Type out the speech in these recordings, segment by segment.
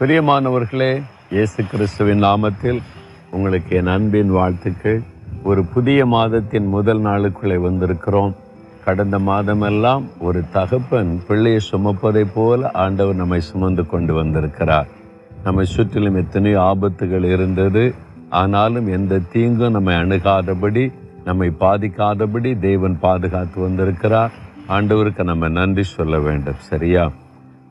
பிரியமானவர்களே இயேசு கிறிஸ்துவின் நாமத்தில் உங்களுக்கு என் அன்பின் வாழ்த்துக்கள். ஒரு புதிய மாதத்தின் முதல் நாளுக்குள்ளே வந்திருக்கிறோம். கடந்த மாதமெல்லாம் ஒரு தகப்பன் பிள்ளையை சுமப்பதைப் போல ஆண்டவர் நம்மை சுமந்து கொண்டு வந்திருக்கிறார். நம்மை சுற்றிலும் எத்தனையோ ஆபத்துகள் இருந்தது. ஆனாலும் எந்த தீங்கும் நம்மை அணுகாதபடி நம்மை பாதிக்காதபடி தேவன் பாதுகாத்து வந்திருக்கிறார். ஆண்டவருக்கு நம்ம நன்றி சொல்ல வேண்டும். சரியா?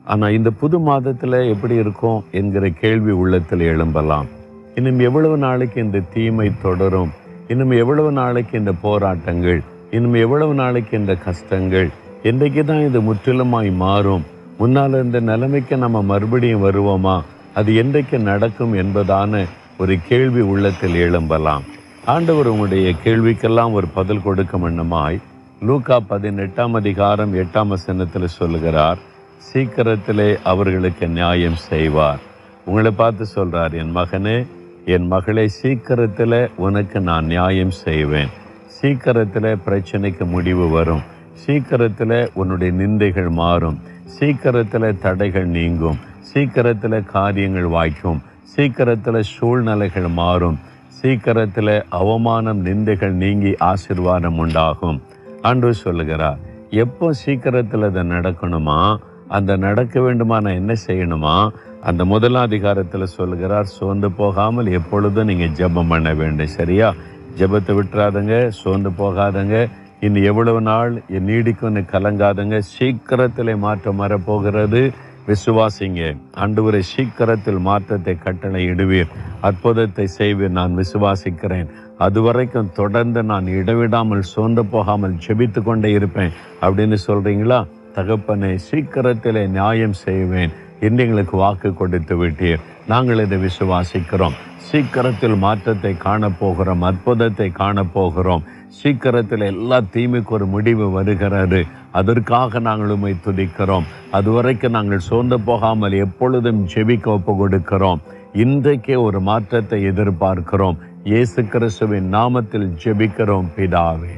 ஆனால் இந்த புது மாதத்தில் எப்படி இருக்கும் என்கிற கேள்வி உள்ளத்தில் எழும்பலாம். இன்னும் எவ்வளவு நாளைக்கு இந்த தீமை தொடரும்? இன்னும் எவ்வளவு நாளைக்கு இந்த போராட்டங்கள்? இன்னும் எவ்வளவு நாளைக்கு இந்த கஷ்டங்கள்? என்றைக்கு தான் இது முற்றிலுமாய் மாறும். முன்னால் இருந்த நிலைமைக்கு நம்ம மறுபடியும் வருவோமா? அது என்றைக்கு நடக்கும் என்பதான ஒரு கேள்வி உள்ளத்தில் எழும்பலாம். ஆண்டவர் உங்களுடைய கேள்விக்கெல்லாம் ஒரு பதில் கொடுக்கும் எண்ணமாய் லூக்கா பதினெட்டாம் அதிகாரம் எட்டாம் வசனத்தில் சொல்லுகிறார் சீக்கிரத்திலே அவர்களுக்கு நியாயம் செய்வார். உங்களை பார்த்து சொல்கிறார் என் மகனே என் மகளை சீக்கிரத்தில் உனக்கு நான் நியாயம் செய்வேன். சீக்கிரத்தில் பிரச்சனைக்கு முடிவு வரும். சீக்கிரத்தில் உன்னுடைய நிந்தைகள் மாறும். சீக்கிரத்தில் தடைகள் நீங்கும். சீக்கிரத்தில் காரியங்கள் வாய்க்கும். சீக்கிரத்தில் சூழ்நிலைகள் மாறும். சீக்கிரத்தில் அவமானம் நிந்தைகள் நீங்கி ஆசிர்வாதம் உண்டாகும். அன்று சொல்லுகிறார் எப்போ சீக்கிரத்தில் அதை நடக்கணுமா? அந்த நடக்க வேண்டுமா நான் என்ன செய்யணுமா? அந்த முதல் அதிகாரத்தில் சொல்லுகிறார் சோர்ந்து போகாமல் எப்பொழுதும் நீங்கள் ஜெபம் பண்ண வேண்டும் சரியா? ஜெபத்தை விட்டுறாதங்க சோர்ந்து போகாதங்க. இன்னும் எவ்வளவு நாள் என் நீடிக்கும்னு கலங்காதங்க. சீக்கிரத்தில் மாற்றம் வரப்போகிறது. விசுவாசிங்க ஆண்டவரை சீக்கிரத்தில் மாற்றத்தை கட்டளை இடுவீர். அற்புதத்தை செய்வீர் நான் விசுவாசிக்கிறேன். அதுவரைக்கும் தொடர்ந்து நான் இடைவிடாமல் சோர்ந்து போகாமல் ஜெபித்து கொண்டே இருப்பேன். அப்படின்னு சொல்கிறீங்களா தகப்பனை சீக்கிரத்தில் நியாயம் செய்வேன் என்று எங்களுக்கு வாக்கு கொடுத்து விட்டீர். நாங்கள் இதை விசுவாசிக்கிறோம். சீக்கிரத்தில் மாற்றத்தை காணப்போகிறோம் அற்புதத்தை காணப்போகிறோம். சீக்கிரத்தில் எல்லா தீமைக்கு ஒரு முடிவு வருகிறது. அதற்காக நாங்கள் உண்மை துதிக்கிறோம். அதுவரைக்கும் நாங்கள் சோர்ந்து போகாமல் எப்பொழுதும் ஜெபிக்க ஒப்பு கொடுக்கிறோம் இன்றைக்கே ஒரு மாற்றத்தை எதிர்பார்க்கிறோம். இயேசு கிறிஸ்துவின் நாமத்தில் ஜெபிக்கிறோம் பிதாவே.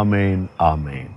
ஆமேன் ஆமேன்.